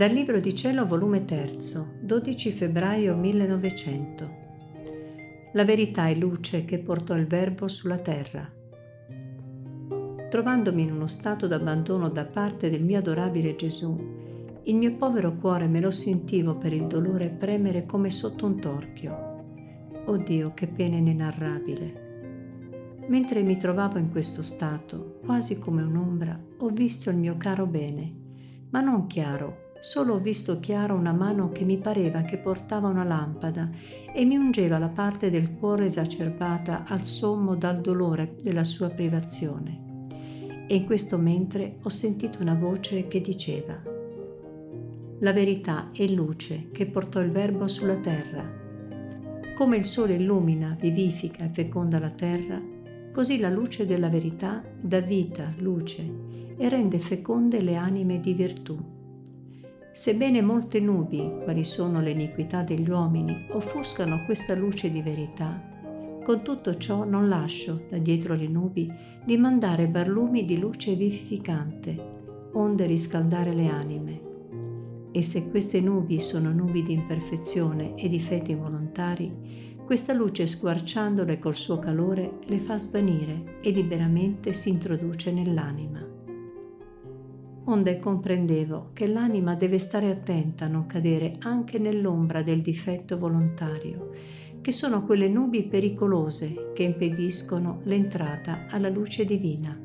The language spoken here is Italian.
Dal Libro di Cielo, volume 3, 12 febbraio 1900. La verità è luce che portò il Verbo sulla terra. Trovandomi in uno stato d'abbandono da parte del mio adorabile Gesù, il mio povero cuore me lo sentivo per il dolore premere come sotto un torchio. Oh Dio, che pena inenarrabile! Mentre mi trovavo in questo stato, quasi come un'ombra, ho visto il mio caro bene, ma non chiaro, solo ho visto chiaro una mano che mi pareva che portava una lampada e mi ungeva la parte del cuore esacerbata al sommo dal dolore della sua privazione. E in questo mentre ho sentito una voce che diceva, La verità è luce che portò il Verbo sulla terra. Come il sole illumina, vivifica e feconda la terra, Così la luce della verità dà vita, luce e rende feconde le anime di virtù. Sebbene molte nubi, quali sono le iniquità degli uomini, offuscano questa luce di verità, con tutto ciò non lascio, da dietro le nubi, di mandare barlumi di luce vivificante, onde riscaldare le anime. E se queste nubi sono nubi di imperfezione e difetti volontari, questa luce squarciandole col suo calore le fa svanire e liberamente si introduce nell'anima. Onde comprendevo che l'anima deve stare attenta a non cadere anche nell'ombra del difetto volontario, che sono quelle nubi pericolose che impediscono l'entrata alla luce divina.